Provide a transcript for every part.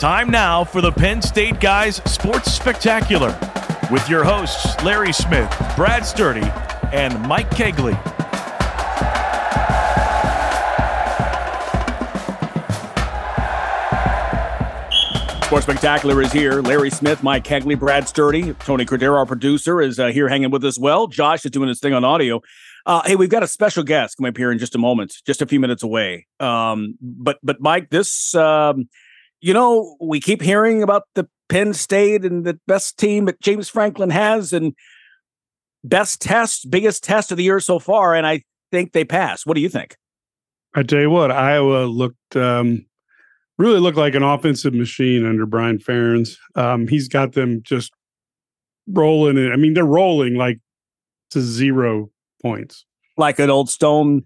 Time now for the Penn State Guys Sports Spectacular with your hosts Larry Smith, Brad Sturdy, and Mike Cagley. Sports Spectacular is here. Larry Smith, Mike Cagley, Brad Sturdy, Tony Cordero, our producer, is uh, here hanging with us. Well, Josh is doing his thing on audio. Uh, hey, we've got a special guest coming up here in just a moment, just a few minutes away. Um, but but Mike, this um, you know we keep hearing about the Penn State and the best team that James Franklin has, and best test, biggest test of the year so far, and I think they passed. What do you think? I tell you what, Iowa looked um, really looked like an offensive machine under Brian Ferentz. Um, he's got them just rolling it. I mean, they're rolling like to zero points, like an old stone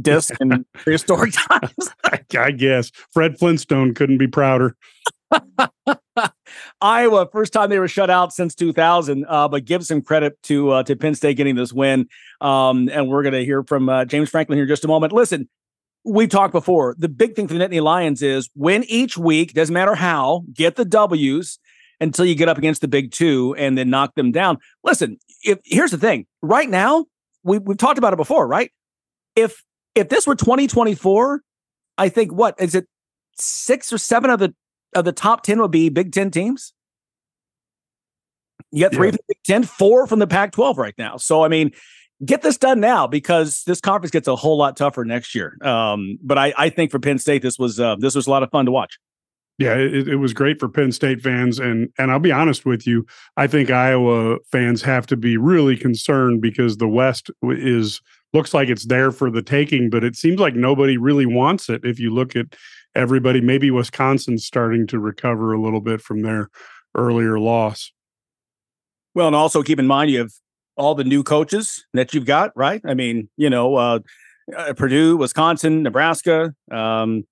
disc in prehistoric times. I, I guess Fred Flintstone couldn't be prouder. Iowa, first time they were shut out since 2000, uh, but give some credit to uh, to Penn State getting this win. Um, and we're going to hear from uh, James Franklin here in just a moment. Listen, we've talked before. The big thing for the Nittany Lions is win each week, doesn't matter how, get the W's until you get up against the big two and then knock them down. Listen, if here's the thing right now, we, we've talked about it before, right? If if this were 2024, I think what is it six or seven of the of the top 10 would be Big Ten teams. You got three yeah. from the Big Ten, four from the Pac 12 right now. So, I mean, get this done now because this conference gets a whole lot tougher next year. Um, but I, I think for Penn State, this was uh, this was a lot of fun to watch. Yeah, it, it was great for Penn State fans, and and I'll be honest with you, I think Iowa fans have to be really concerned because the West is looks like it's there for the taking, but it seems like nobody really wants it. If you look at everybody, maybe Wisconsin's starting to recover a little bit from their earlier loss. Well, and also keep in mind you have all the new coaches that you've got, right? I mean, you know, uh, uh, Purdue, Wisconsin, Nebraska, um,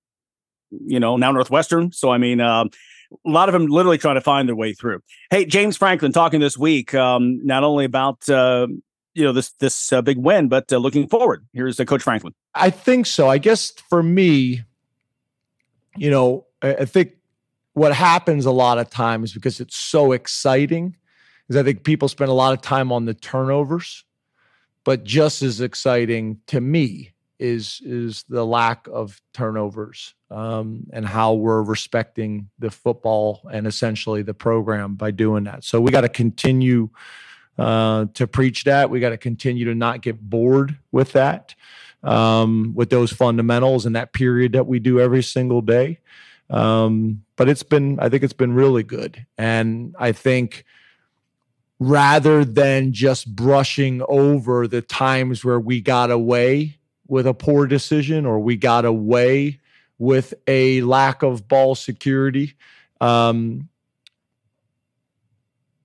you know, now Northwestern. So, I mean, uh, a lot of them literally trying to find their way through. Hey, James Franklin talking this week, um, not only about, uh, you know, this this uh, big win, but uh, looking forward. Here's uh, Coach Franklin. I think so. I guess for me, you know, I, I think what happens a lot of times because it's so exciting is I think people spend a lot of time on the turnovers, but just as exciting to me is is the lack of turnovers um, and how we're respecting the football and essentially the program by doing that. So we got to continue uh, to preach that. We got to continue to not get bored with that, um, with those fundamentals and that period that we do every single day. Um, but it's been, I think it's been really good, and I think rather than just brushing over the times where we got away with a poor decision or we got away with a lack of ball security. Um,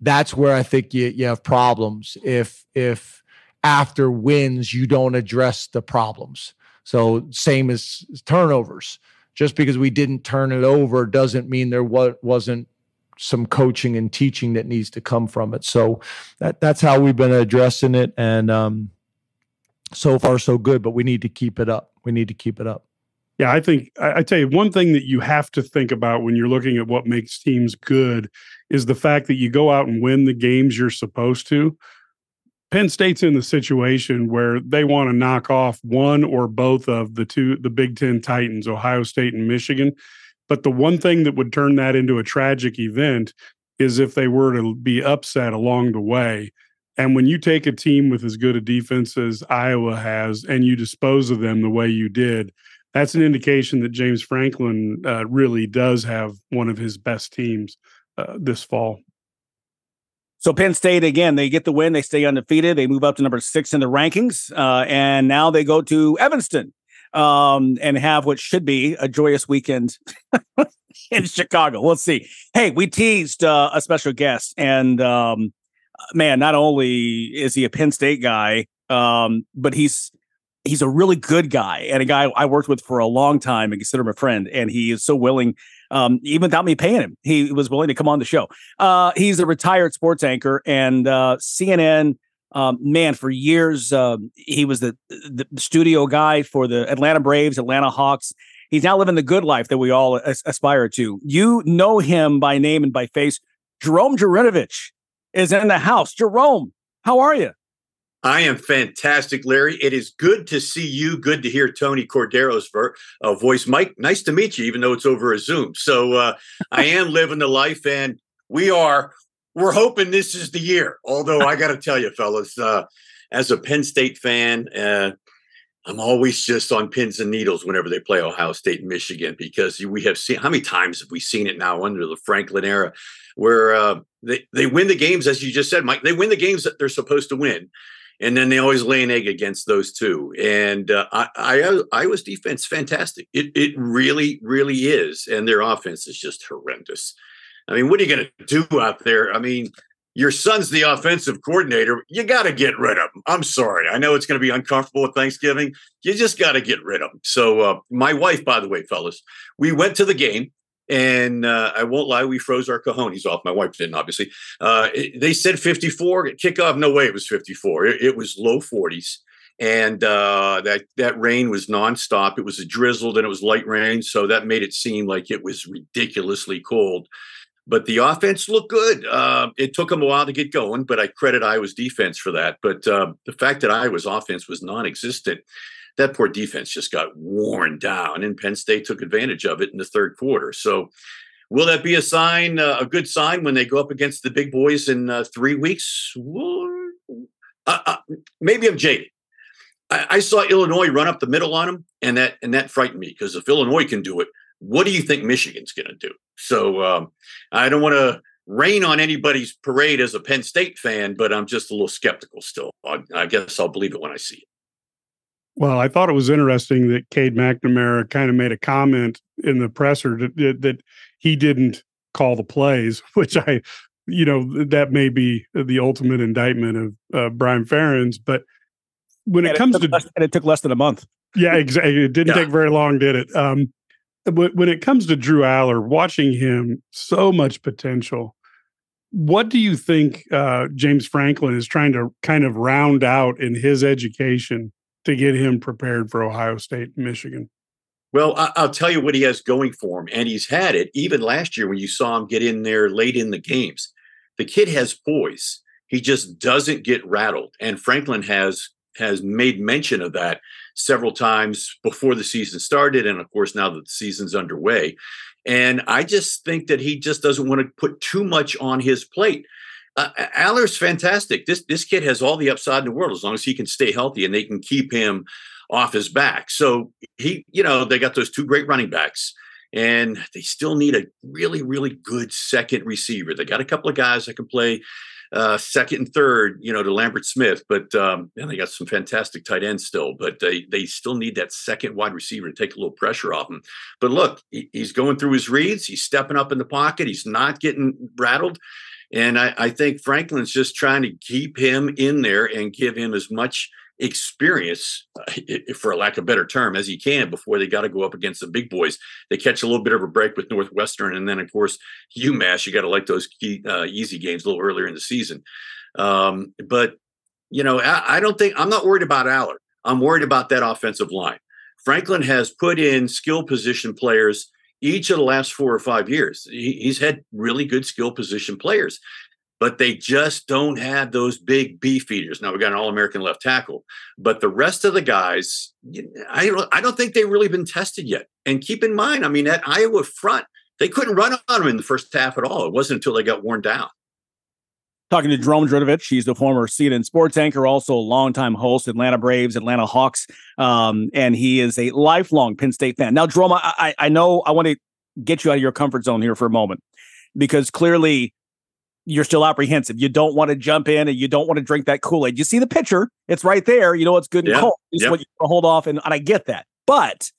that's where I think you, you have problems if if after wins you don't address the problems. So same as turnovers. Just because we didn't turn it over doesn't mean there was, wasn't some coaching and teaching that needs to come from it. So that that's how we've been addressing it, and um, so far so good. But we need to keep it up. We need to keep it up. Yeah, I think I, I, tell you one thing that you have to think about when you're looking at what makes teams good is the fact that you go out and win the games you're supposed to. Penn State's in the situation where they want to knock off one or both of the two the Big 10 Titans, Ohio State and Michigan. But the one thing that would turn that into a tragic event is if they were to be upset along the way. And when you take a team with as good a defense as Iowa has and you dispose of them the way you did, that's an indication that James Franklin uh, really does have one of his best teams uh, this fall. So Penn State again, they get the win, they stay undefeated, they move up to number six in the rankings, uh, and now they go to Evanston um, and have what should be a joyous weekend in Chicago. We'll see. Hey, we teased uh, a special guest, and um, man, not only is he a Penn State guy, um, but he's he's a really good guy and a guy I worked with for a long time and consider him a friend. And he is so willing, um, even without me paying him, he was willing to come on the show. Uh, he's a retired sports anchor and uh, CNN um, man, for years uh, he was the the studio guy for the Atlanta Braves, Atlanta Hawks, He's now living the good life that we all as- aspire to. You know him by name and by face. Jerome Jurenovich is in the house. Jerome, how are you? I am fantastic, Larry. It is good to see you. Good to hear Tony Cordero's uh, voice. Mike, nice to meet you, even though it's over a Zoom. So uh, I am living the life, and we are. We're hoping this is the year. Although I got to tell you, fellas, uh, as a Penn State fan, uh, I'm always just on pins and needles whenever they play Ohio State and Michigan because we have seen how many times have we seen it now under the Franklin era, where uh, they they win the games as you just said, Mike. They win the games that they're supposed to win and then they always lay an egg against those two. And uh, I, I, Iowa's defense fantastic. It it really really is, and their offense is just horrendous. I mean, what are you going to do out there? I mean, your son's the offensive coordinator. You got to get rid of him. I'm sorry. I know it's going to be uncomfortable at Thanksgiving. You just got to get rid of him. So, uh, my wife, by the way, fellas, we went to the game. And uh, I won't lie, we froze our cojones off. My wife didn't, obviously. Uh, it, they said 54 kickoff. No way, it was 54. It, it was low 40s, and uh, that that rain was nonstop. It was a drizzled and it was light rain, so that made it seem like it was ridiculously cold. But the offense looked good. Uh, it took them a while to get going, but I credit Iowa's defense for that. But uh, the fact that Iowa's offense was non-existent that poor defense just got worn down, and Penn State took advantage of it in the third quarter. So, will that be a sign, uh, a good sign, when they go up against the big boys in uh, three weeks? Uh, uh maybe I'm jaded. I, I, saw Illinois run up the middle on them, and that and that frightened me because if Illinois can do it, what do you think Michigan's going to do? So, um, I don't want to rain on anybody's parade as a Penn State fan, but I'm just a little skeptical still. I, I guess I'll believe it when I see it. Well, I thought it was interesting that Cade McNamara kind of made a comment in the presser that, that he didn't call the plays, which I, you know, that may be the ultimate indictment of uh, Brian Ferentz. But when it comes it to, less, and it took less than a month. Yeah, exactly. It didn't yeah. take very long, did it? Um, but when it comes to Drew Allar, watching him, so much potential. What do you think uh, James Franklin is trying to kind of round out in his education to get him prepared for Ohio State and Michigan? Well, I'll tell you what he has going for him, and he's had it even last year when you saw him get in there late in the games. The kid has poise; he just doesn't get rattled, and Franklin has has made mention of that several times before the season started, and of course now that the season's underway. And I just think that he just doesn't want to put too much on his plate uh, Allar's fantastic. This this kid has all the upside in the world as long as he can stay healthy and they can keep him off his back. So he, you know, they got those two great running backs, and they still need a really, really good second receiver. They got a couple of guys that can play uh, second and third, you know, to Lambert Smith, but um, and they got some fantastic tight ends still, but they they still need that second wide receiver to take a little pressure off him. But look, he, he's going through his reads, he's stepping up in the pocket, he's not getting rattled. And I, I think Franklin's just trying to keep him in there and give him as much experience, uh, for lack of a better term, as he can before they got to go up against the big boys. They catch a little bit of a break with Northwestern, and then of course UMass. You got to like those key, uh, easy games a little earlier in the season. Um, but you know, I, I, don't think I'm not worried about Allar. I'm worried about that offensive line. Franklin has put in skill position players each of the last four or five years. He, he's had really good skill position players, but they just don't have those big beef eaters. Now we got an All American left tackle, but the rest of the guys, I don't, I don't think they've really been tested yet. And keep in mind, I mean, at Iowa front, they couldn't run on them in the first half at all. It wasn't until they got worn down. Talking to Jerome Jurenovich, he's the former CNN sports anchor, also a longtime host, Atlanta Braves, Atlanta Hawks, um, and he is a lifelong Penn State fan. Now, Jerome, I, I know I want to get you out of your comfort zone here for a moment because clearly you're still apprehensive. You don't want to jump in and you don't want to drink that Kool Aid. You see the picture; it's right there. You know it's good and yeah. cold. It's yep. what you hold off, and, and I get that. But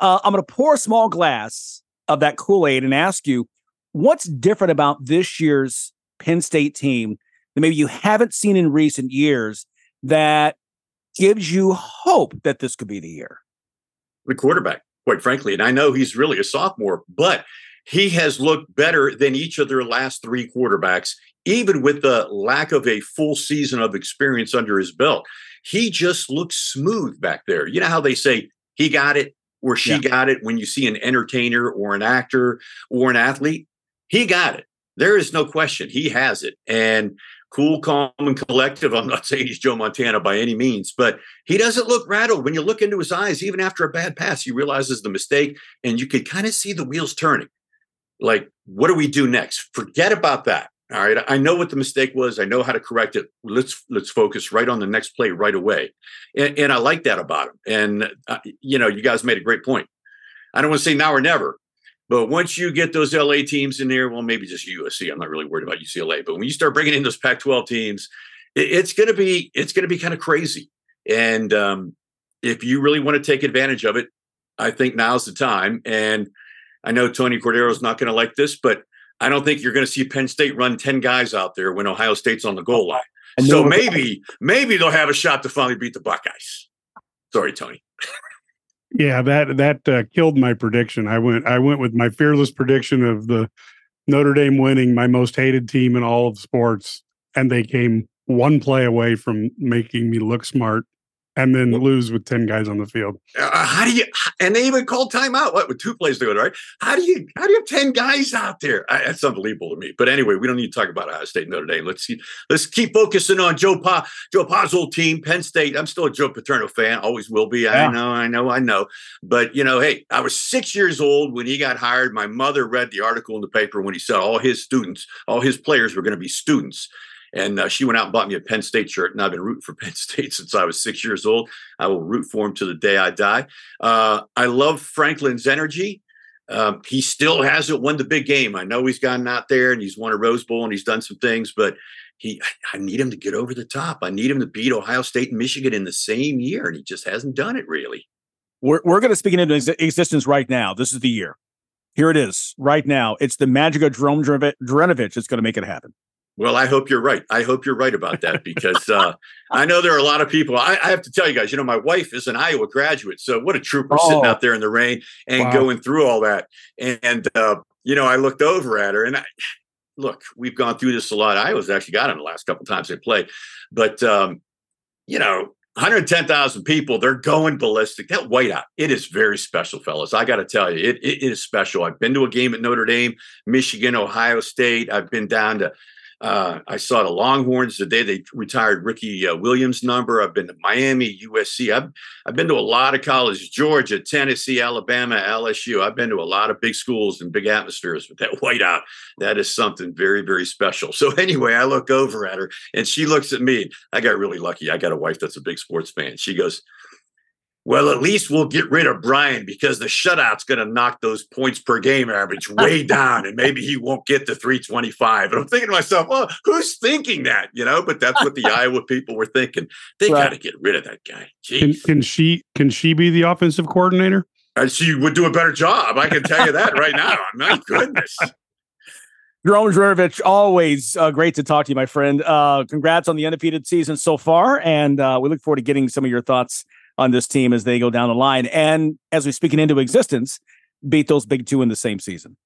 uh, I'm going to pour a small glass of that Kool Aid and ask you, what's different about this year's Penn State team that maybe you haven't seen in recent years that gives you hope that this could be the year? The quarterback, quite frankly. And I know he's really a sophomore, but he has looked better than each of their last three quarterbacks, even with the lack of a full season of experience under his belt. He just looks smooth back there. You know how they say he got it, where she Yeah. got it when you see an entertainer or an actor or an athlete. He got it. There is no question. He has it. And cool, calm, and collective. I'm not saying he's Joe Montana by any means, but he doesn't look rattled. When you look into his eyes, even after a bad pass, he realizes the mistake and you could kind of see the wheels turning. Like, what do we do next? Forget about that. All right. I know what the mistake was. I know how to correct it. Let's let's focus right on the next play right away. And, and I like that about him. And uh, you know, you guys made a great point. I don't want to say now or never, but once you get those LA teams in there, well, maybe just USC. I'm not really worried about UCLA, but when you start bringing in those Pac-12 teams, it, it's going to be it's going to be kind of crazy. And um, if you really want to take advantage of it, I think now's the time. And I know Tony Cordero is not going to like this, but I don't think you're going to see Penn State run 10 guys out there when Ohio State's on the goal line. So maybe, maybe they'll have a shot to finally beat the Buckeyes. Sorry, Tony. Yeah, that that uh, killed my prediction. I went I went with my fearless prediction of the Notre Dame winning my most hated team in all of sports, and they came one play away from making me look smart, and then lose with ten guys on the field. Uh, how do you? And they even called timeout. What with two plays to go, right? How do you? How do you have ten guys out there? I, that's unbelievable to me. But anyway, we don't need to talk about Ohio State Notre Dame. Let's see. Let's keep focusing on Joe Pa, Joe Pa's old team, Penn State. I'm still a Joe Paterno fan. Always will be. Yeah. I know. I know. I know. But you know, hey, I was six years old when he got hired. My mother read the article in the paper when he said all his students, all his players were going to be students. And uh, she went out and bought me a Penn State shirt, and I've been rooting for Penn State since I was six years old. I will root for him to the day I die. Uh, I love Franklin's energy. Um, he still hasn't won the big game. I know he's gotten out there and he's won a Rose Bowl and he's done some things, but he, I need him to get over the top. I need him to beat Ohio State and Michigan in the same year, and he just hasn't done it really. We're, we're going to speak into ex- existence right now. This is the year. Here it is right now. It's the magic of Jerome Dre- Jurenovich that's going to make it happen. Well, I hope you're right. I hope you're right about that because uh, I know there are a lot of people. I, I have to tell you guys, you know, my wife is an Iowa graduate, so what a trooper sitting Oh. out there in the rain and Wow. going through all that. And uh, you know, I looked over at her, and I look, we've gone through this a lot. Iowa's actually got him the last couple times they played, but um, you know. 110,000 people, they're going ballistic. That whiteout, it is very special, fellas. I got to tell you, it, it is special. I've been to a game at Notre Dame, Michigan, Ohio State. I've been down to uh, I saw the Longhorns the day they retired Ricky uh, Williams' number. I've been to Miami, USC. I've I've been to a lot of colleges: Georgia, Tennessee, Alabama, LSU. I've been to a lot of big schools and big atmospheres. But that whiteout, that is something very, very special. So anyway, I look over at her and she looks at me. I got really lucky. I got a wife that's a big sports fan. She goes. Well, at least we'll get rid of Brian because the shutout's going to knock those points per game average way down, and maybe he won't get to 325. And I'm thinking to myself, well, who's thinking that? You know, but that's what the Iowa people were thinking. They Right. got to get rid of that guy. Can, can she can she be the offensive coordinator? And she would do a better job. I can tell you that right now. My goodness. Jerome Jurenovich, always uh, great to talk to you, my friend. Uh, congrats on the undefeated season so far, and uh, we look forward to getting some of your thoughts on this team as they go down the line. And as we speak it into existence, beat those big two in the same season.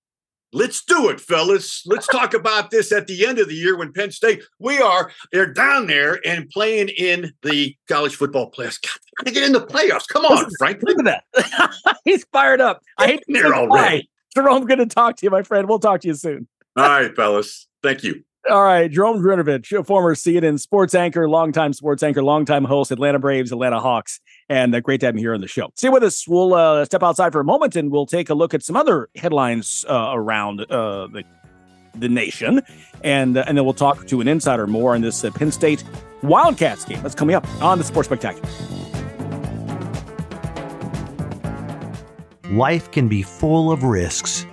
Let's do it, fellas. Let's talk about this at the end of the year when Penn State, we are, they're down there and playing in the college football playoffs. God, they gotta get in the playoffs. Come on, Franklin. Look at that. He's fired up. I hate to They're already. Jerome, good to talk to you, my friend. We'll talk to you soon. All right, fellas. Thank you. All right, Jerome Jurenovich, a former CNN sports anchor, longtime sports anchor, longtime host, Atlanta Braves, Atlanta Hawks, and uh, great to have him here on the show. Stay with us. We'll uh, step outside for a moment, and we'll take a look at some other headlines uh, around uh, the the nation, and uh, and then we'll talk to an insider more on this uh, Penn State Wildcats game that's coming up on the Sports Spectacular. Life can be full of risks.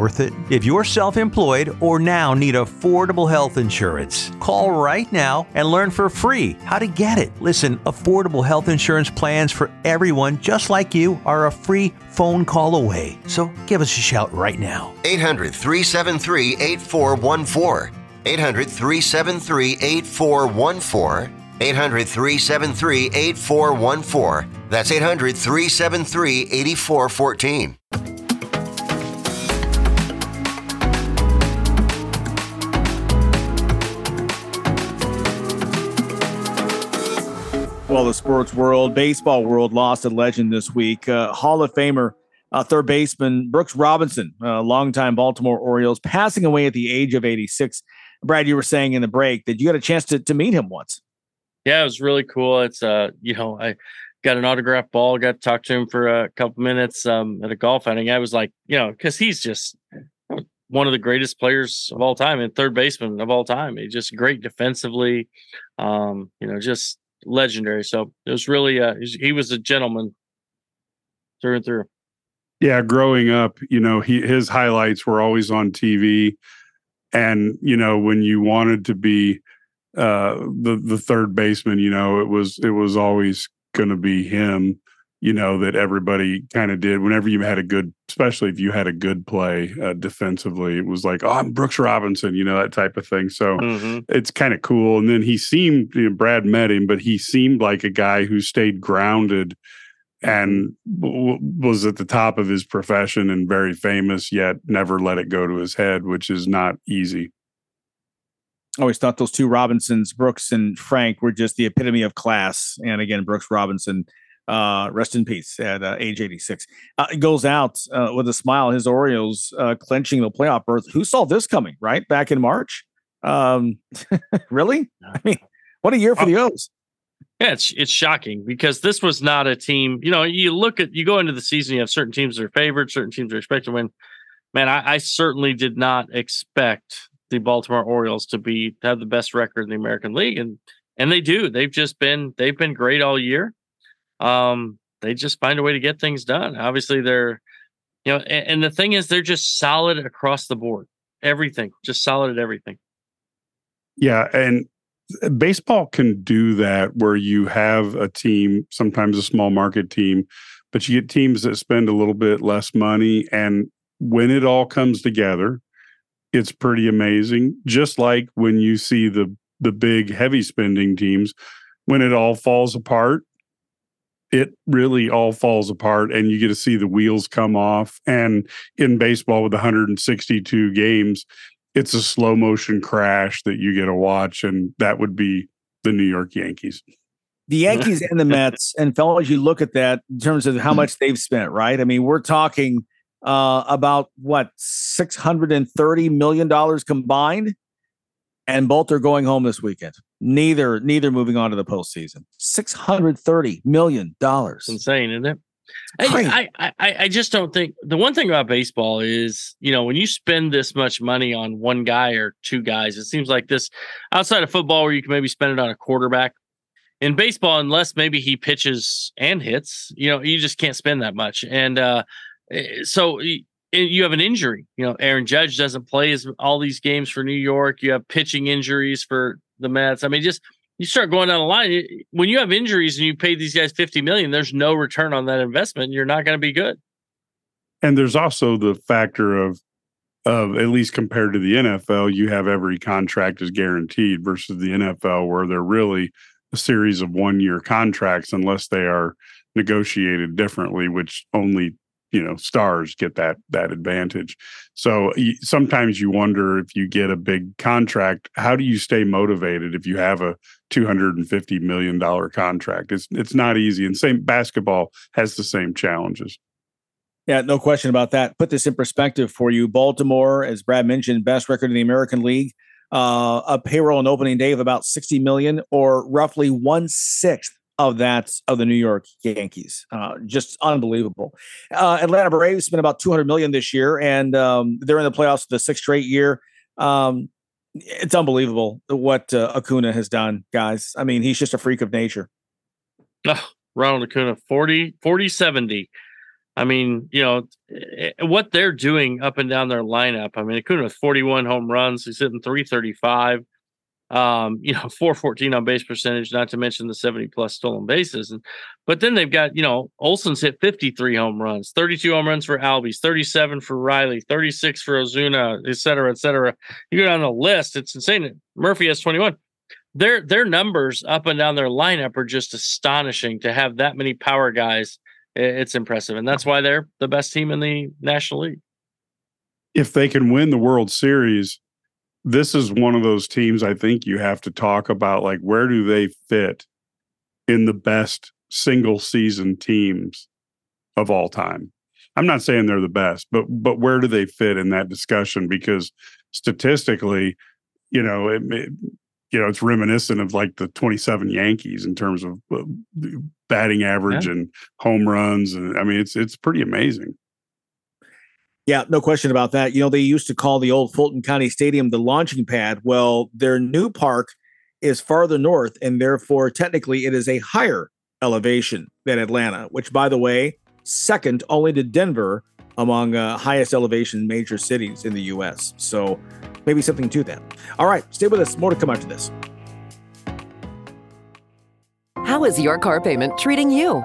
worth it? If you're self employed or now need affordable health insurance, call right now and learn for free how to get it. Listen, affordable health insurance plans for everyone just like you are a free phone call away. So give us a shout right now. 800 373 8414. 800 373 8414. 800 373 8414. That's 800 373 8414. Well, the sports world, baseball world lost a legend this week. Uh, Hall of Famer, uh, third baseman Brooks Robinson, uh, longtime Baltimore Orioles, passing away at the age of 86. Brad, you were saying in the break that you got a chance to, to meet him once. Yeah, it was really cool. It's uh, you know, I got an autograph ball, got to talk to him for a couple minutes um at a golf outing. I was like, you know, because he's just one of the greatest players of all time and third baseman of all time. He's just great defensively, um, you know, just legendary. So it was really uh he was a gentleman through and through. Yeah, growing up, you know, he his highlights were always on TV. And, you know, when you wanted to be uh the the third baseman, you know, it was it was always gonna be him, you know, that everybody kind of did whenever you had a good especially if you had a good play uh, defensively, it was like, oh, I'm Brooks Robinson, you know, that type of thing. So Mhm. it's kind of cool. And then he seemed, you know, Brad met him, but he seemed like a guy who stayed grounded and w- was at the top of his profession and very famous, yet never let it go to his head, which is not easy. always thought those two Robinsons, Brooks and Frank, were just the epitome of class. And again, Brooks Robinson, uh, rest in peace at uh, age 86. Uh, goes out uh, with a smile. His Orioles uh, clenching the playoff berth. Who saw this coming, right? Back in March? Um, really? I mean, what a year for the O's. Yeah, it's it's shocking because this was not a team. You know, you look at you go into the season, you have certain teams that are favored, certain teams are expected to win. Man, I, I certainly did not expect the Baltimore Orioles to be to have the best record in the American League, and and they do. They've just been they've been great all year. Um, they just find a way to get things done. Obviously, they're you know, and, and the thing is, they're just solid across the board. Everything, just solid at everything. Yeah. And baseball can do that where you have a team, sometimes a small market team, but you get teams that spend a little bit less money. And when it all comes together, it's pretty amazing. Just like when you see the the big heavy spending teams, when it all falls apart, it really all falls apart and you get to see the wheels come off. And in baseball with 162 games, it's a slow motion crash that you get to watch, and that would be the New York Yankees. the Yankees and the Mets, and fellas, you look at that in terms of how much they've spent, right? I mean, we're talking uh, about what six hundred and thirty million dollars combined, and both are going home this weekend. Neither, neither moving on to the postseason. Six hundred thirty million dollars. Insane, isn't it? I, I, I, I just don't think the one thing about baseball is, you know, when you spend this much money on one guy or two guys, it seems like this outside of football where you can maybe spend it on a quarterback. In baseball, unless maybe he pitches and hits, you know, you just can't spend that much. And uh, eh, so you have an injury. You know, Aaron Judge doesn't play as all these games for New York. You have pitching injuries for the Mets. I mean, just you start going down the line when you have injuries and you pay these guys 50 million there's no return on that investment you're not going to be good And there's also the factor of of at least compared to the NFL, you have every contract is guaranteed versus the NFL where they're really a series of one year contracts unless they are negotiated differently, which only you know stars get that that advantage. So sometimes you wonder if you get a big contract, how do you stay motivated if you have a two hundred and fifty million dollar contract? It's it's not easy. And same basketball has the same challenges. Yeah, no question about that. Put this in perspective for you. Baltimore, as Brad mentioned, best record in the American League. Uh, a payroll on opening day of about 60 million, or roughly one sixth of that of the New York Yankees. Uh, just unbelievable. Uh, Atlanta Braves spent about 200 million this year, and um, they're in the playoffs for the sixth straight year. Um, it's unbelievable what uh, Acuna has done, guys. I mean, he's just a freak of nature. ronald acuna 40 40 70 I mean, you know, eh, eh, what they're doing up and down their lineup. I mean, Acuna with 41 home runs, he's hitting 335 um, you know, 414 on base percentage, not to mention the 70 plus stolen bases. And but then they've got, you know, Olson's hit 53 home runs, 32 home runs for Albies, 37 for Riley, 36 for Ozuna, et cetera, et cetera. You go down the list, it's insane. Murphy has 21. Their their numbers up and down their lineup are just astonishing to have that many power guys. It's impressive. And that's why they're the best team in the National League. If they can win the World Series, this is one of those teams I think you have to talk about like where do they fit in the best single season teams of all time. I'm not saying they're the best, but but where do they fit in that discussion because statistically, you know, it, it you know, it's reminiscent of like the 27 Yankees in terms of uh, batting average yeah. and home runs and I mean it's it's pretty amazing. Yeah, no question about that. You know, they used to call the old Fulton County Stadium the launching pad. Well, their new park is farther north, and therefore, technically, it is a higher elevation than Atlanta, which, by the way, second only to Denver among uh, highest elevation major cities in the U.S. So maybe something to that. All right, stay with us. More to come after this. How is your car payment treating you?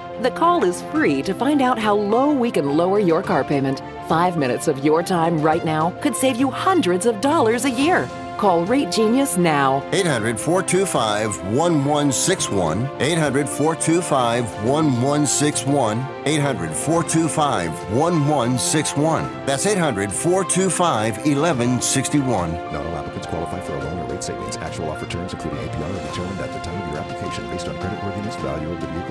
the call is free to find out how low we can lower your car payment. Five minutes of your time right now could save you hundreds of dollars a year. Call Rate Genius now. 800 425 1161. 800 425 1161. 800 425 1161. That's 800 425 1161. Not all applicants qualify for a loan or rate savings. Actual offer terms, including APR, are determined at the time of your application based on creditworthiness, value of the vehicle,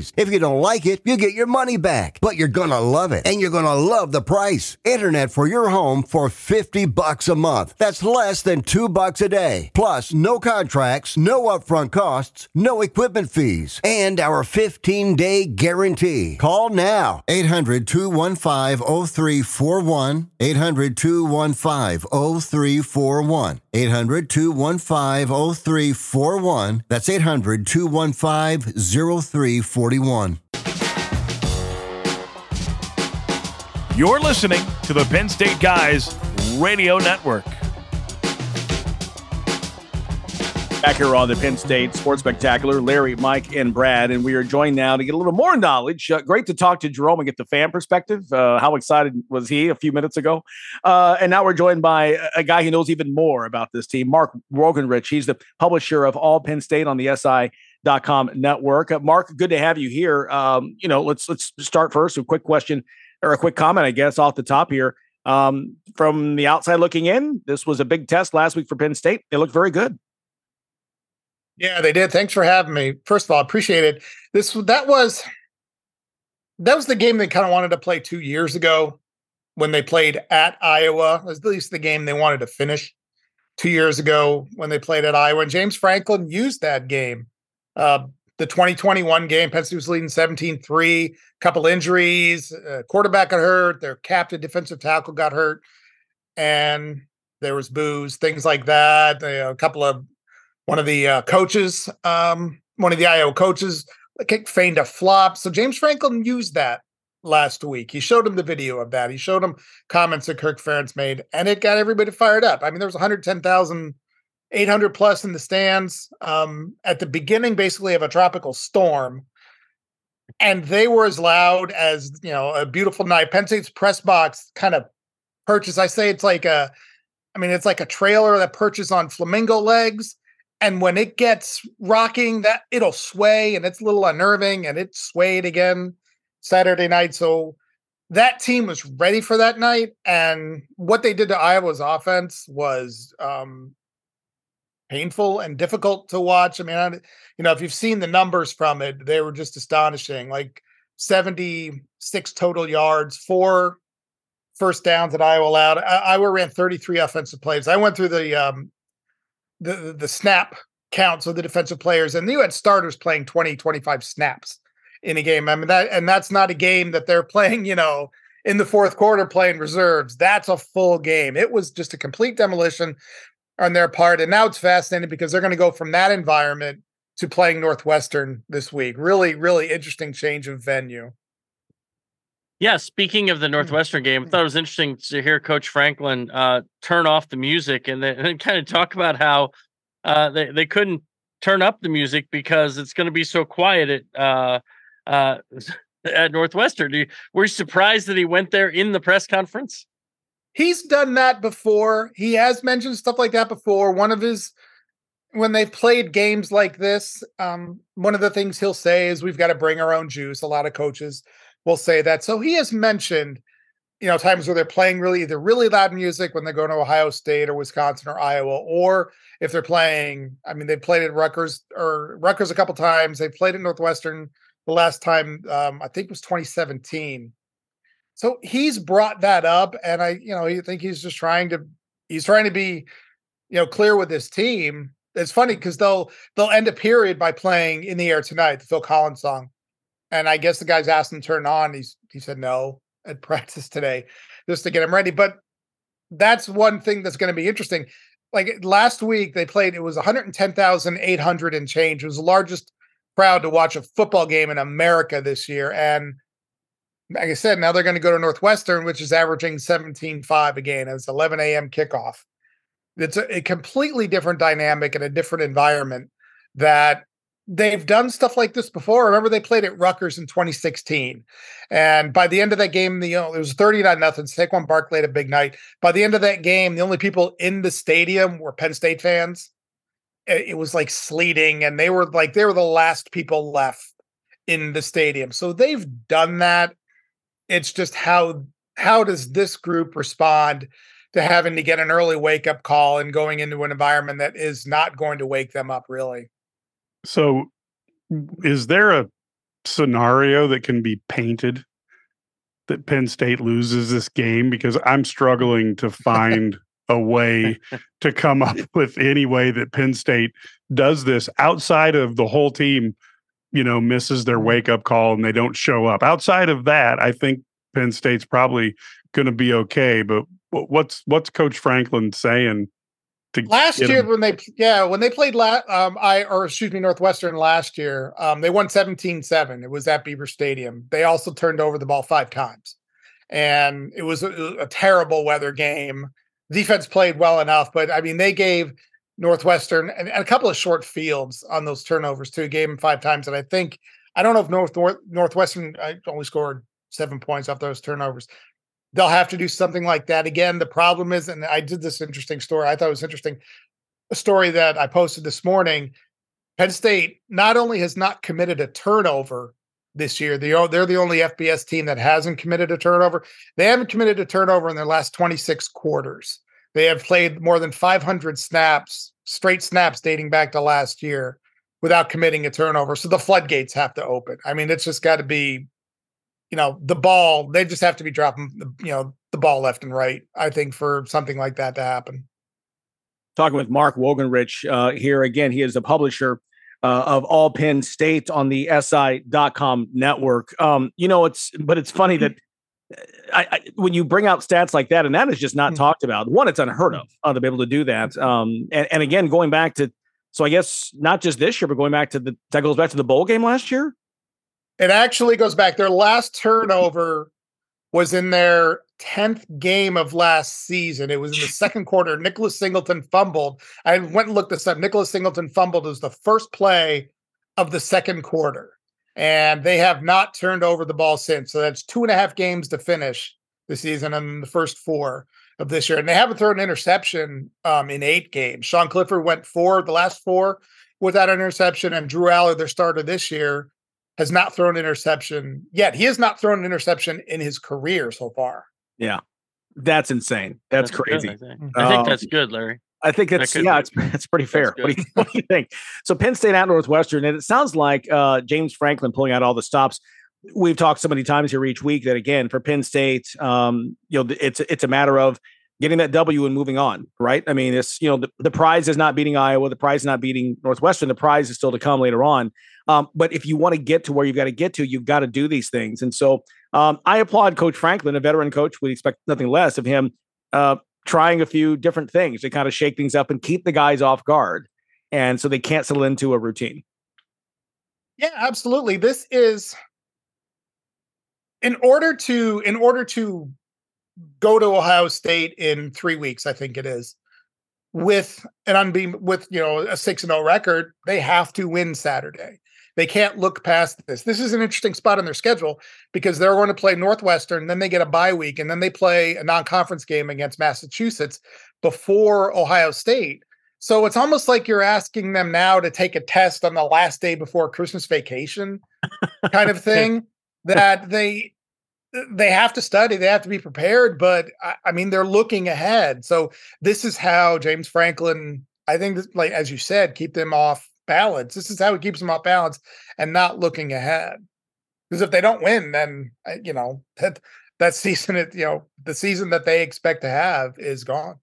If you don't like it, you get your money back. But you're to love it and you're to love the price. Internet for your home for 50 bucks a month. That's less than 2 bucks a day. Plus no contracts, no upfront costs, no equipment fees, and our 15-day guarantee. Call now. 800-215-0341. 800-215-0341. 800-215-0341. That's oh 800-215-0341. You're listening to the Penn State Guys Radio Network. Back here on the Penn State Sports Spectacular, Larry, Mike, and Brad, and we are joined now to get a little more knowledge. Uh, great to talk to Jerome and get the fan perspective. Uh, how excited was he a few minutes ago? Uh, and now we're joined by a guy who knows even more about this team, Mark Wogenrich. He's the publisher of All Penn State on the SI.com network. Uh, Mark, good to have you here. Um, you know, let's let's start first. A quick question or a quick comment, I guess, off the top here. Um, from the outside looking in, this was a big test last week for Penn State. They looked very good. Yeah, they did. Thanks for having me. First of all, appreciate it. This that was that was the game they kind of wanted to play two years ago when they played at Iowa. At least the game they wanted to finish two years ago when they played at Iowa. And James Franklin used that game. Uh, the 2021 game, Penn State was leading 17 3, couple injuries, uh, quarterback got hurt, their captain defensive tackle got hurt, and there was booze, things like that. a couple of one of the uh, coaches, um, one of the IO coaches, feigned a flop. So James Franklin used that last week. He showed him the video of that. He showed him comments that Kirk Ferentz made, and it got everybody fired up. I mean, there was 110,800 plus in the stands um, at the beginning, basically, of a tropical storm. and they were as loud as you know a beautiful night. Penn State's press box kind of perches. I say it's like a, I mean it's like a trailer that perches on flamingo legs, and when it gets rocking, that it'll sway and it's a little unnerving, and it swayed again Saturday night. So that team was ready for that night, and what they did to Iowa's offense was um, painful and difficult to watch. I mean, I, you know, if you've seen the numbers from it, they were just astonishing. Like 76 total yards, four first downs that Iowa allowed. Iowa ran 33 offensive plays. I went through the um the the snap counts of the defensive players, and you had starters playing 20, 25 snaps in a game. I mean that, and that's not a game that they're playing, you know, in the fourth quarter playing reserves. That's a full game. It was just a complete demolition on their part. And now it's fascinating because they're going to go from that environment to playing Northwestern this week. Really, really interesting change of venue. Yeah, speaking of the hmm. Northwestern game, I thought it was interesting to hear Coach Franklin uh, turn off the music and then, and kind of talk about how uh, they they couldn't turn up the music because it's going to be so quiet at uh, uh at Northwestern. You, were you surprised that he went there in the press conference? He's done that before. He has mentioned stuff like that before. One of his when they've played games like this, um, one of the things he'll say is we've got to bring our own juice. A lot of coaches will say that. So he has mentioned, you know, times where they're playing really either really loud music when they go to Ohio State or Wisconsin or Iowa, or if they're playing, I mean, they played at Rutgers or Rutgers a couple times. They played at Northwestern the last time, um, I think it was 2017 so he's brought that up, and I, you know, I think he's just trying to he's trying to be, you know, clear with his team. It's funny because they'll they'll end a period by playing in the air tonight, the Phil Collins song. And I guess the guys asked him to turn on. He's he said no at practice today, just to get him ready. But that's one thing that's going to be interesting. Like last week, they played. It was 110,800 and change. It was the largest crowd to watch a football game in America this year, and like I said, now they're going to go to Northwestern, which is averaging 17.5 again. It's 11 a.m. kickoff. It's a, a, completely different dynamic and a different environment that they've done stuff like this before. Remember, they played at Rutgers in 2016. And by the end of that game, the, you know, it was 39 nothing. Saquon Barkley had a big night. By the end of that game, the only people in the stadium were Penn State fans. It, it was like sleeting, and they were like, they were the last people left in the stadium. So they've done that it's just how how does this group respond to having to get an early wake up call and going into an environment that is not going to wake them up really. So is there a scenario that can be painted that Penn State loses this game because I'm struggling to find a way to come up with any way that Penn State does this outside of the whole team you know, misses their mm-hmm. wake up call and they don't show up. Outside of that, I think Penn State's probably going to be okay. But what's what's Coach Franklin saying? To last year when they yeah when they played la- um I or excuse me Northwestern last year um they won 17-7 it was at Beaver Stadium they also turned over the ball five times and it was a, a terrible weather game defense played well enough but I mean they gave Northwestern and, and, a couple of short fields on those turnovers too. Gave them five times, and I think I don't know if North, North Northwestern I only scored seven points off those turnovers. They'll have to do something like that again. The problem is, and I did this interesting story. I thought it was interesting. A story that I posted this morning. Penn State not only has not committed a turnover this year, they're, they're the only FBS team that hasn't committed a turnover. They haven't committed a turnover in their last 26 quarters. They have played more than 500 snaps, straight snaps dating back to last year without committing a turnover. So the floodgates have to open. I mean, it's just got to be, you know, the ball, they just have to be dropping, you know, the ball left and right, I think, for something like that to happen. Talking with Mark Wogenrich uh, here again. He is a publisher uh, of All Penn State on the SI.com network. Um, you know, it's, but it's funny that I, I, when you bring out stats like that, and that is just not mm-hmm. talked about. One, it's unheard of uh, to be able to do that. Um, and, and again, going back to, so I guess not just this year, but going back to the that goes back to the bowl game last year. It actually goes back. Their last turnover was in their tenth game of last season. It was in the second quarter. Nicholas Singleton fumbled. I went and looked this up. Nicholas Singleton fumbled as the first play of the second quarter. And they have not turned over the ball since. So that's two and a half games to finish the season and the first four of this year. And they haven't thrown an interception um, in eight games. Sean Clifford went four the last four without an interception, and Drew Allar, their starter this year, has not thrown an interception yet. He has not thrown an interception in his career so far. Yeah. That's insane. That's, That's crazy. Good, I think, I think Um, that's good, Larry. I think it's yeah, it's it's pretty fair. What do, you, what do you think? So Penn State at Northwestern, and it sounds like uh, James Franklin pulling out all the stops. We've talked so many times here each week that again for Penn State, um, you know, it's it's a matter of getting that W and moving on, right? I mean, it's you know the, the prize is not beating Iowa, the prize is not beating Northwestern, the prize is still to come later on. Um, but if you want to get to where you've got to get to, you've got to do these things. And so um, I applaud Coach Franklin, a veteran coach. We expect nothing less of him. Uh, trying a few different things to kind of shake things up and keep the guys off guard. And so they can't settle into a routine. Yeah, absolutely. This is in order to in order to go to Ohio State in three weeks, I think it is, with an unbeam with you know a six and zero record, they have to win Saturday. They can't look past this. This is an interesting spot in their schedule because they're going to play Northwestern, then they get a bye week, and then they play a non-conference game against Massachusetts before Ohio State. So it's almost like you're asking them now to take a test on the last day before Christmas vacation, kind of thing. that they they have to study, they have to be prepared. But I, I mean, they're looking ahead. So this is how James Franklin, I think, like as you said, keep them off balance. This is how he keeps them off balance and not looking ahead. Because if they don't win, then uh, you know that that season, it you know the season that they expect to have is gone.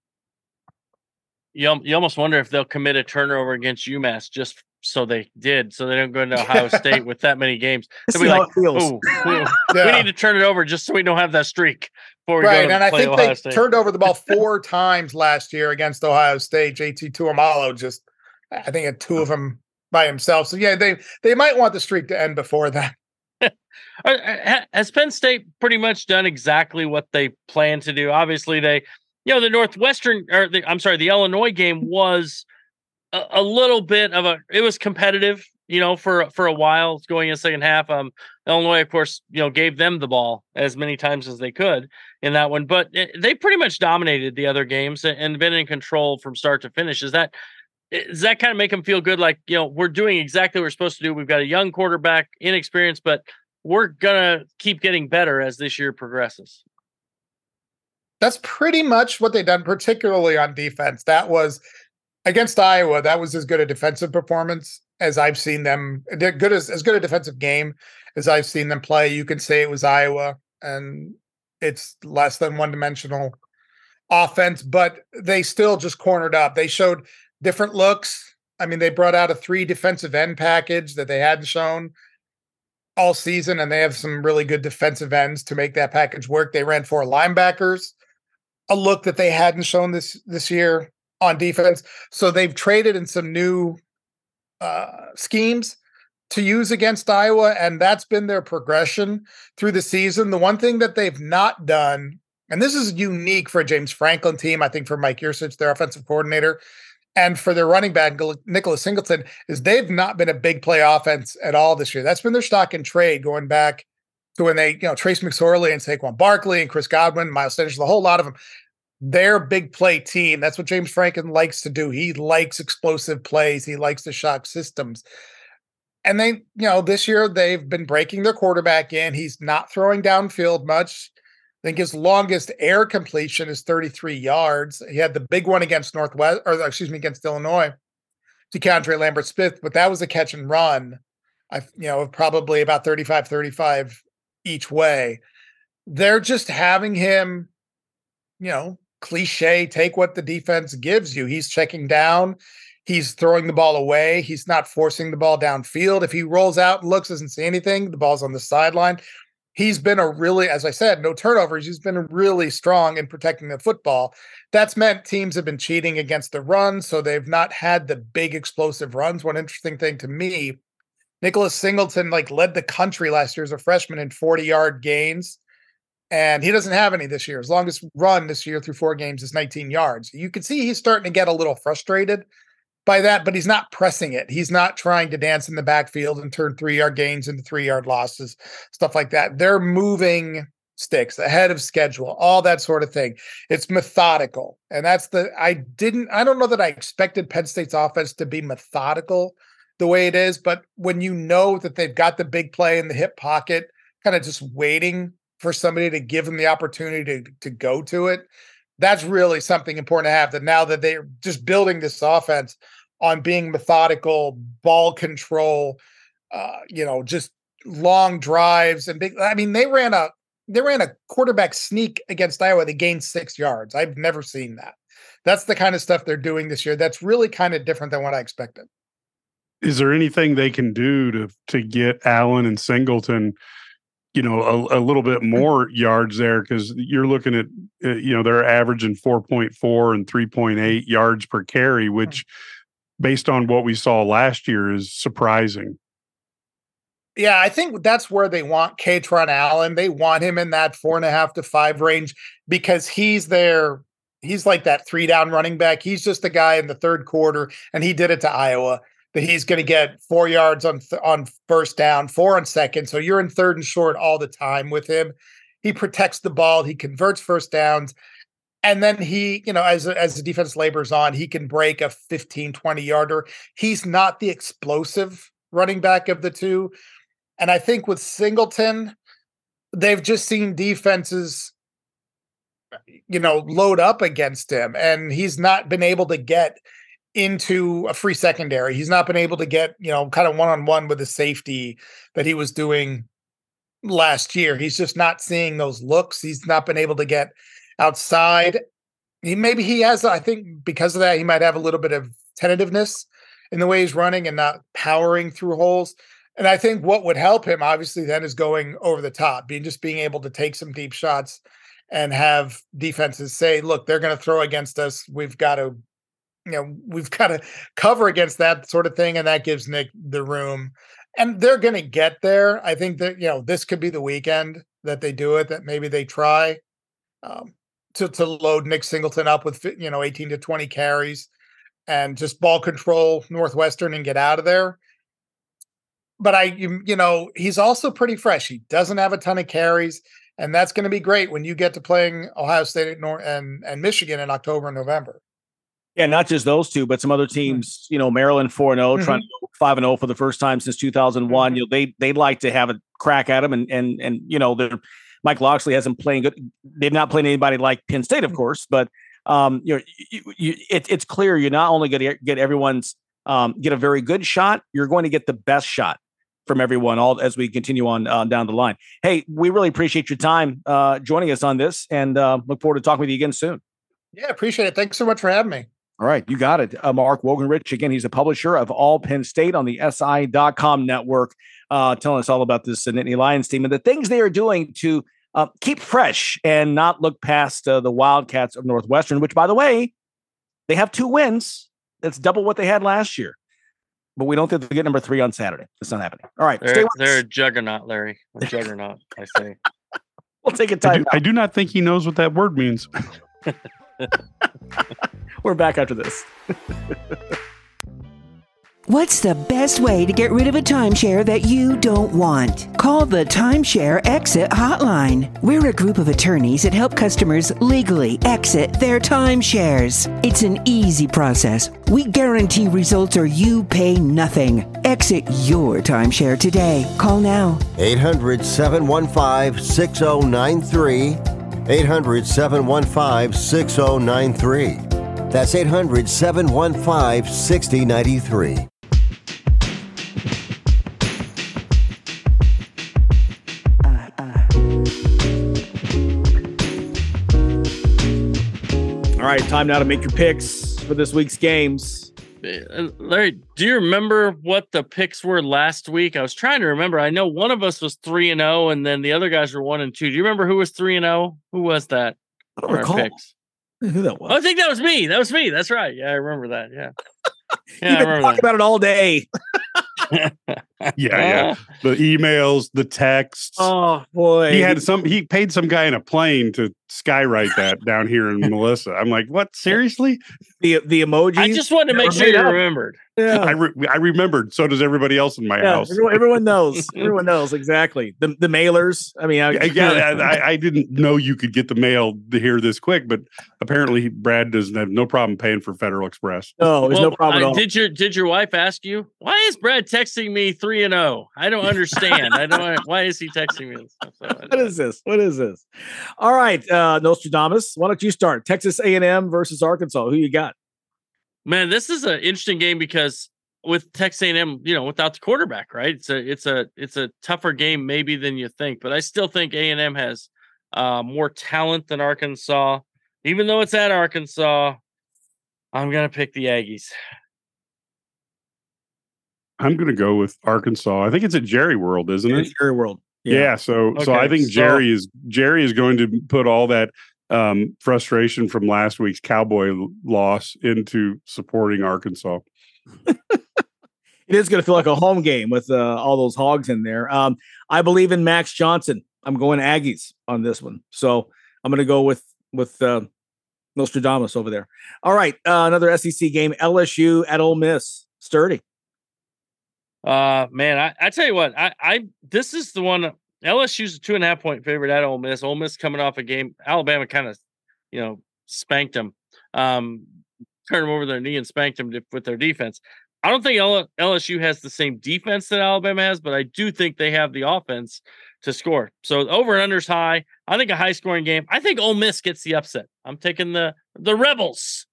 You, you almost wonder if they'll commit a turnover against UMass just so they did, so they don't go into Ohio State with that many games. They'll See be how like, it feels. "Ooh, we, we need to turn it over just so we don't have that streak before we right, go and I play think Ohio they State. turned over the ball four times last year against Ohio State. JT Tuimoloau just, I think, had two of them by himself. So yeah, they they might want the streak to end before that. Are- ha- Has Penn State pretty much done exactly what they plan to do? Obviously, they, you know, the Northwestern or the, I'm sorry, the Illinois game was a, a little bit of a. It was competitive, you know, for for a while. Going in the second half. Um, Illinois, of course, you know, gave them the ball as many times as they could in that one, but eh, they pretty much dominated the other games and- and been in control from start to finish. Is that does that kind of make them feel good? Like, you know, we're doing exactly what we're supposed to do. We've got a young quarterback, inexperienced, but we're gonna keep getting better as this year progresses. That's pretty much what they done, particularly on defense. That was against Iowa. That was as good a defensive performance as I've seen them. Good as as good a defensive game as I've seen them play. You can say it was Iowa, and it's less than one dimensional offense, but they still just cornered up. They showed different looks. I mean, they brought out a three defensive end package that they hadn't shown all season, and they have some really good defensive ends to make that package work. They ran four linebackers, a look that they hadn't shown this this year on defense. So they've traded in some new uh, schemes to use against Iowa, and that's been their progression through the season. The one thing that they've not done, and this is unique for a James Franklin team, I think for Mike Yurcich, their offensive coordinator, and for their running back Nicholas Singleton, is they've not been a big play offense at all this year. That's been their stock and trade going back to when they, you know, Trace McSorley and Saquon Barkley and Chris Godwin, Miles Sanders, the whole lot of them. They're big play team. That's what James Franklin likes to do. He likes explosive plays. He likes to shock systems. And they, you know, this year they've been breaking their quarterback in. He's not throwing downfield much. I think his longest air completion is 33 yards. He had the big one against Northwest, or excuse me, against Illinois to Keandre Lambert Smith, but that was a catch and run. I, you know, probably about 35, 35 each way. They're just having him, you know, cliche, take what the defense gives you. He's checking down. He's throwing the ball away. He's not forcing the ball downfield. If he rolls out looks, doesn't see anything, the ball's on the sideline. He's been a really, as I said, no turnovers. He's been really strong in protecting the football. That's meant teams have been cheating against the run, so they've not had the big explosive runs. One interesting thing to me, Nicholas Singleton like led the country last year as a freshman in 40 yard gains and he doesn't have any this year. His longest run this year through four games is 19 yards. You can see he's starting to get a little frustrated by that, but he's not pressing it. He's not trying to dance in the backfield and turn three yard gains into three yard losses, stuff like that. They're moving sticks ahead of schedule, all that sort of thing. It's methodical. And that's the, I didn't, I don't know that I expected Penn State's offense to be methodical the way it is, but when you know that they've got the big play in the hip pocket, kind of just waiting for somebody to give them the opportunity to, to go to it, that's really something important to have that now that they're just building this offense on being methodical, ball control, uh, you know, just long drives and big. I mean, they ran a they ran a quarterback sneak against Iowa. They gained six yards. I've never seen that. That's the kind of stuff they're doing this year. That's really kind of different than what I expected. Is there anything they can do to to get Allen and Singleton? You know a, a, little bit more yards there because you're looking at uh, you know they're averaging 4.4 and 3.8 yards per carry which based on what we saw last year is surprising. Yeah, I think that's where they want Kaytron Allen. They want him in that four and a half to five range because he's there. He's like that three down running back. He's just the guy in the third quarter, and he did it to Iowa. That he's going to get four yards on th- on first down, four on second. So you're in third and short all the time with him. He protects the ball. He converts first downs, and then he you know as as the defense labors on he can break a 15 20 yarder he's not the explosive running back of the two and i think with singleton they've just seen defenses you know load up against him and he's not been able to get into a free secondary he's not been able to get you know kind of one-on-one with the safety that he was doing last year he's just not seeing those looks he's not been able to get outside. He maybe he has, I think, because of that, he might have a little bit of tentativeness in the way he's running and not powering through holes. And I think what would help him, obviously, then is going over the top, being just being able to take some deep shots and have defenses say, look, they're going to throw against us. We've got to, you know, we've got to cover against that sort of thing. And that gives Nick the room. And they're going to get there. I think that, you know, this could be the weekend that they do it, that maybe they try. Um, to to load Nick Singleton up with you know 18 to 20 carries and just ball control Northwestern and get out of there. But I you, you know, he's also pretty fresh. He doesn't have a ton of carries and that's going to be great when you get to playing Ohio State and and Michigan in October and November. Yeah, not just those two, but some other mm-hmm. teams. You know, Maryland four and 0 mm-hmm. trying to go five and zero oh for the first time since two thousand one. Mm-hmm. You know, they they'd like to have a crack at them, and and and you know they're Mike Locksley hasn't played good. They've not played anybody like Penn State, of mm. course, but um, you know, you, you, it, it's clear you're not only going to get everyone's um, get a very good shot, you're going to get the best shot from everyone all as we continue on uh, down the line. Hey, we really appreciate your time uh, joining us on this, and uh, look forward to talking with you again soon. Yeah, appreciate it. Thanks so much for having me. All right, you got it. Uh, Mark Wogenrich, again, he's a publisher of All Penn State on the SI.com network uh, telling us all about this uh, Nittany Lions team and the things they are doing to uh, keep fresh and not look past uh, the Wildcats of Northwestern, which, by the way, they have two wins. That's double what they had last year. But we don't think they'll get number three on Saturday. It's not happening. All right. They're, they're a juggernaut, Larry. A juggernaut, I say. we'll take a time. I do, I do not think he knows what that word means. We're back after this. What's the best way to get rid of a timeshare that you don't want? Call the Timeshare Exit Hotline. We're a group of attorneys that help customers legally exit their timeshares. It's an easy process. We guarantee results or you pay nothing. Exit your timeshare today. Call now. 800 715 6093. 800 715 6093. That's 800 715 6093. All right, time now to make your picks for this week's games. Uh, Larry, do you remember what the picks were last week? I was trying to remember. I know one of us was three and zero, oh, and then the other guys were one and two. Do you remember who was three and zero? Oh? Who was that? I don't recall picks? Who that was. Oh, I think that was me. That was me. That's right. Yeah, I remember that. Yeah, yeah, You've been talking that. about it all day. yeah, yeah. The emails, the texts. Oh boy, he had some. He paid some guy in a plane to skywrite that down here in Melissa. I'm like, what? Seriously? The the emojis. I just wanted to make sure you remembered. Yeah. I re- I remembered. So does everybody else in my Yeah, house. everyone, everyone knows. Everyone knows exactly the the mailers. I mean, I, I, yeah, I, I didn't know you could get the mail to here this quick, but apparently Brad doesn't have no problem paying for Federal Express. no, there's no Well, problem at uh, all. Did your did your wife ask you why is Brad texting me three and zero? I don't understand. I don't. Why is he texting me? So what is this? What is this? All right, uh, Nostradamus. Why don't you start? Texas A and M versus Arkansas. Who you got? Man, this is an interesting game because with Texas A&M, you know, without the quarterback, right? It's a it's a it's a tougher game maybe than you think, but I still think A&M has uh, more talent than Arkansas. Even though it's at Arkansas, I'm gonna pick the Aggies. I'm going to go with Arkansas. I think it's at Jerry World, isn't it? Jerry World. Yeah. so so I Okay, think so- Jerry is Jerry is going to put all that um, frustration from last week's Cowboy loss into supporting Arkansas. It is going to feel like a home game with uh, all those hogs in there. Um, I believe in Max Johnson. I'm going Aggies on this one, so I'm going to go with with uh, Nostradamus over there. All right, uh, another SEC game: LSU at Ole Miss. Sturdy. Uh man, I, I tell you what, I, I this is the one LSU's a two and a half point favorite at Ole Miss. Ole Miss coming off a game, Alabama kind of, you know, spanked them, um, turned them over their knee and spanked them to, with their defense. I don't think L- LSU has the same defense that Alabama has, but I do think they have the offense to score. So over and unders high. I think a high scoring game. I think Ole Miss gets the upset. I'm taking the the Rebels.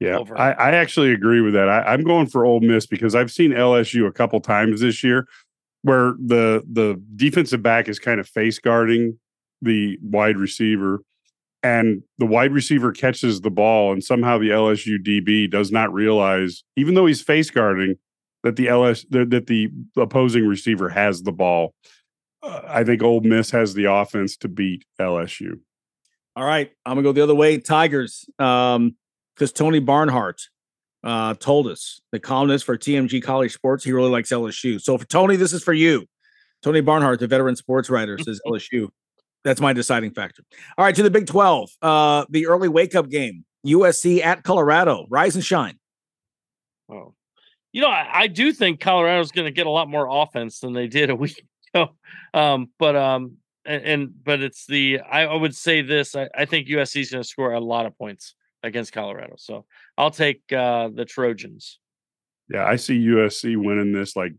Yeah. I, I actually agree with that. I, I'm going for Ole Miss because I've seen LSU a couple times this year where the the defensive back is kind of face guarding the wide receiver, and the wide receiver catches the ball, and somehow the LSU DB does not realize, even though he's face guarding, that the LS that that the opposing receiver has the ball. Uh, I think Ole Miss has the offense to beat LSU. All right, I'm gonna go the other way. Tigers, um, because Tony Barnhart uh, told us, the columnist for TMG College Sports, he really likes LSU. So for Tony, this is for you. Tony Barnhart, the veteran sports writer, says LSU. That's my deciding factor. All right, to the Big 12, uh, the early wake up game, USC at Colorado, rise and shine. Oh, you know, I, I do think Colorado's going to get a lot more offense than they did a week ago. Um, but um, and, and but it's the I, I would say this. I, I think USC is going to score a lot of points against Colorado. So I'll take uh, the Trojans. Yeah, I see USC winning this like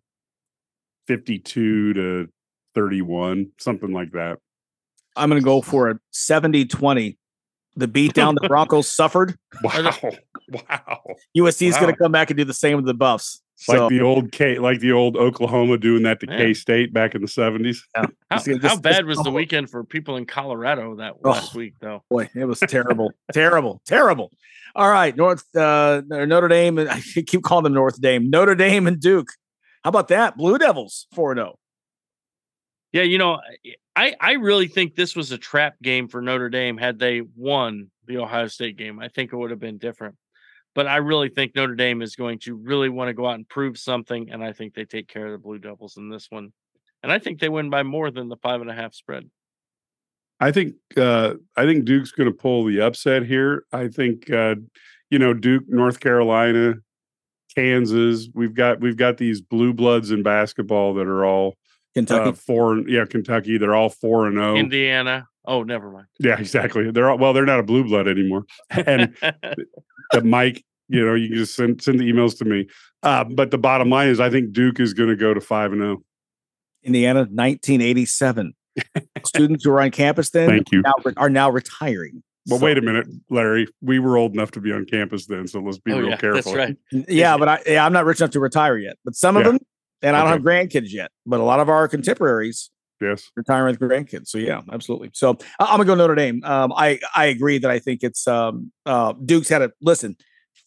52 to 31, something like that. I'm going to go for a 70 20. The beatdown the Broncos suffered. Wow. Wow. USC is going to come back and do the same with the Buffs. Like the old K like the old Oklahoma doing that to K State back in the 70s. How, See, how bad this- was the weekend for people in Colorado that Oh. last week, though? boy, it was terrible, terrible, terrible. All right, North uh, Notre Dame. and I keep calling them North Dame. Notre Dame and Duke. How about that? Blue Devils oh. 4 0. Yeah, you know, I I really think this was a trap game for Notre Dame. Had they won the Ohio State game, I think it would have been different. But I really think Notre Dame is going to really want to go out and prove something, and I think they take care of the Blue Devils in this one. And I think they win by more than the five and a half spread. I think uh I think Duke's going to pull the upset here. I think uh you know Duke, North Carolina, Kansas, we've got we've got these blue bloods in basketball that are all Kentucky. uh, four yeah, Kentucky, they're all 4 and 0. Indiana. Oh, never mind. Yeah, exactly. They're all well, they're not a blue blood anymore. And the Mike, you know, you can just send send the emails to me. Uh, but the bottom line is I think Duke is going to go to 5 and oh. 0. Indiana, 1987. Students who were on campus then Thank you. now re- are now retiring. But So- wait a minute, Larry. We were old enough to be on campus then, so let's be Oh, real yeah, careful. That's right. Yeah, but I, yeah, I'm not rich enough to retire yet. But some of Yeah. them, and I don't Okay. have grandkids yet. But a lot of our contemporaries Yes. retiring with grandkids. So yeah, absolutely. So I- I'm gonna go Notre Dame. Um, I I agree that I think it's um, uh, Duke's had a listen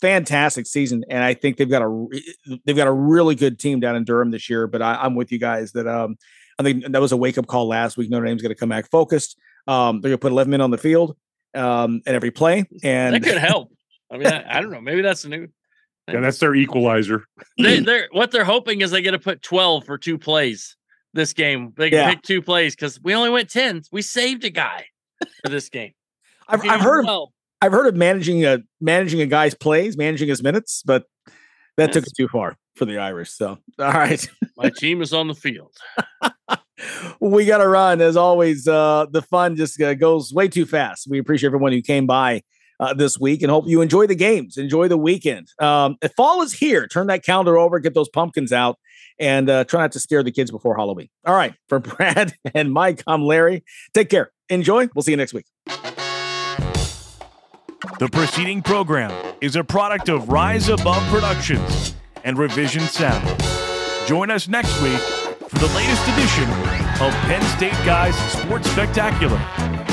fantastic season, and I think they've got a re- they've got a really good team down in Durham this year. But I, I'm with you guys that um, I think that was a wake up call last week. Notre Dame's going to come back focused. Um, they're going to put 11 men on the field um, at every play, and that could help. I mean, I, I don't know. Maybe that's the new Yeah, that's their equalizer. they, they're what they're hoping is they get to put 12 for two plays this game. They can Yeah. pick two plays because we only went 10. We saved a guy for this game. I've, I've heard of. I've heard of managing a managing a guy's plays, managing his minutes, but that took Yes. it too far for the Irish. So, all right. My team is on the field. we got to run as always. Uh, the fun just uh, goes way too fast. We appreciate everyone who came by uh, this week and hope you enjoy the games, enjoy the weekend. Um, if fall is here, turn that calendar over, get those pumpkins out, and uh, try not to scare the kids before Halloween. All right, for Brad and Mike, I'm Larry. Take care. Enjoy. We'll see you next week. The preceding program is a product of Rise Above Productions and Revision Sound. Join us next week for the latest edition of Penn State Guys Sports Spectacular.